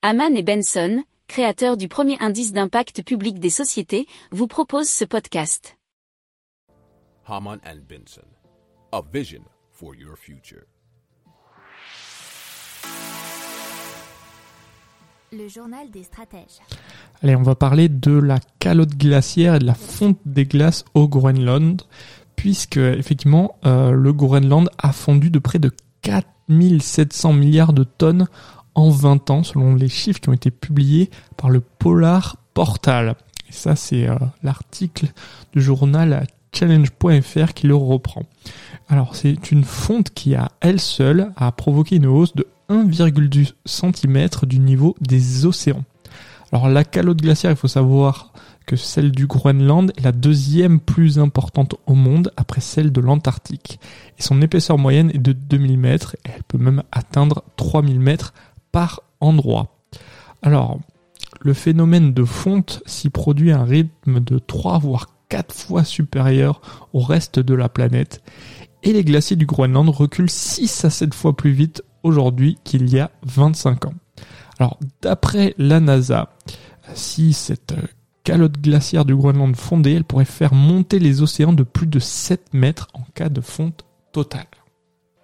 Haman et Benson, créateurs du premier indice d'impact public des sociétés, vous proposent ce podcast. Haman and Benson, a vision for your future. Le journal des stratèges. Allez, on va parler de la calotte glaciaire et de la fonte des glaces au Groenland, puisque effectivement euh, le Groenland a fondu de près de 4700 milliards de tonnes en 20 ans, selon les chiffres qui ont été publiés par le Polar Portal. Et ça, c'est euh, l'article du journal challenge.fr qui le reprend. Alors, c'est une fonte qui, à elle seule, a provoqué une hausse de 1,2 cm du niveau des océans. Alors la calotte glaciaire, il faut savoir que celle du Groenland est la deuxième plus importante au monde après celle de l'Antarctique. Et son épaisseur moyenne est de 2000 mètres et elle peut même atteindre 3000 mètres par endroit. Alors, le phénomène de fonte s'y produit à un rythme de 3 voire 4 fois supérieur au reste de la planète et les glaciers du Groenland reculent 6 à 7 fois plus vite aujourd'hui qu'il y a 25 ans. Alors, d'après la NASA, si cette euh, calotte glaciaire du Groenland fondait, elle pourrait faire monter les océans de plus de 7 mètres en cas de fonte totale.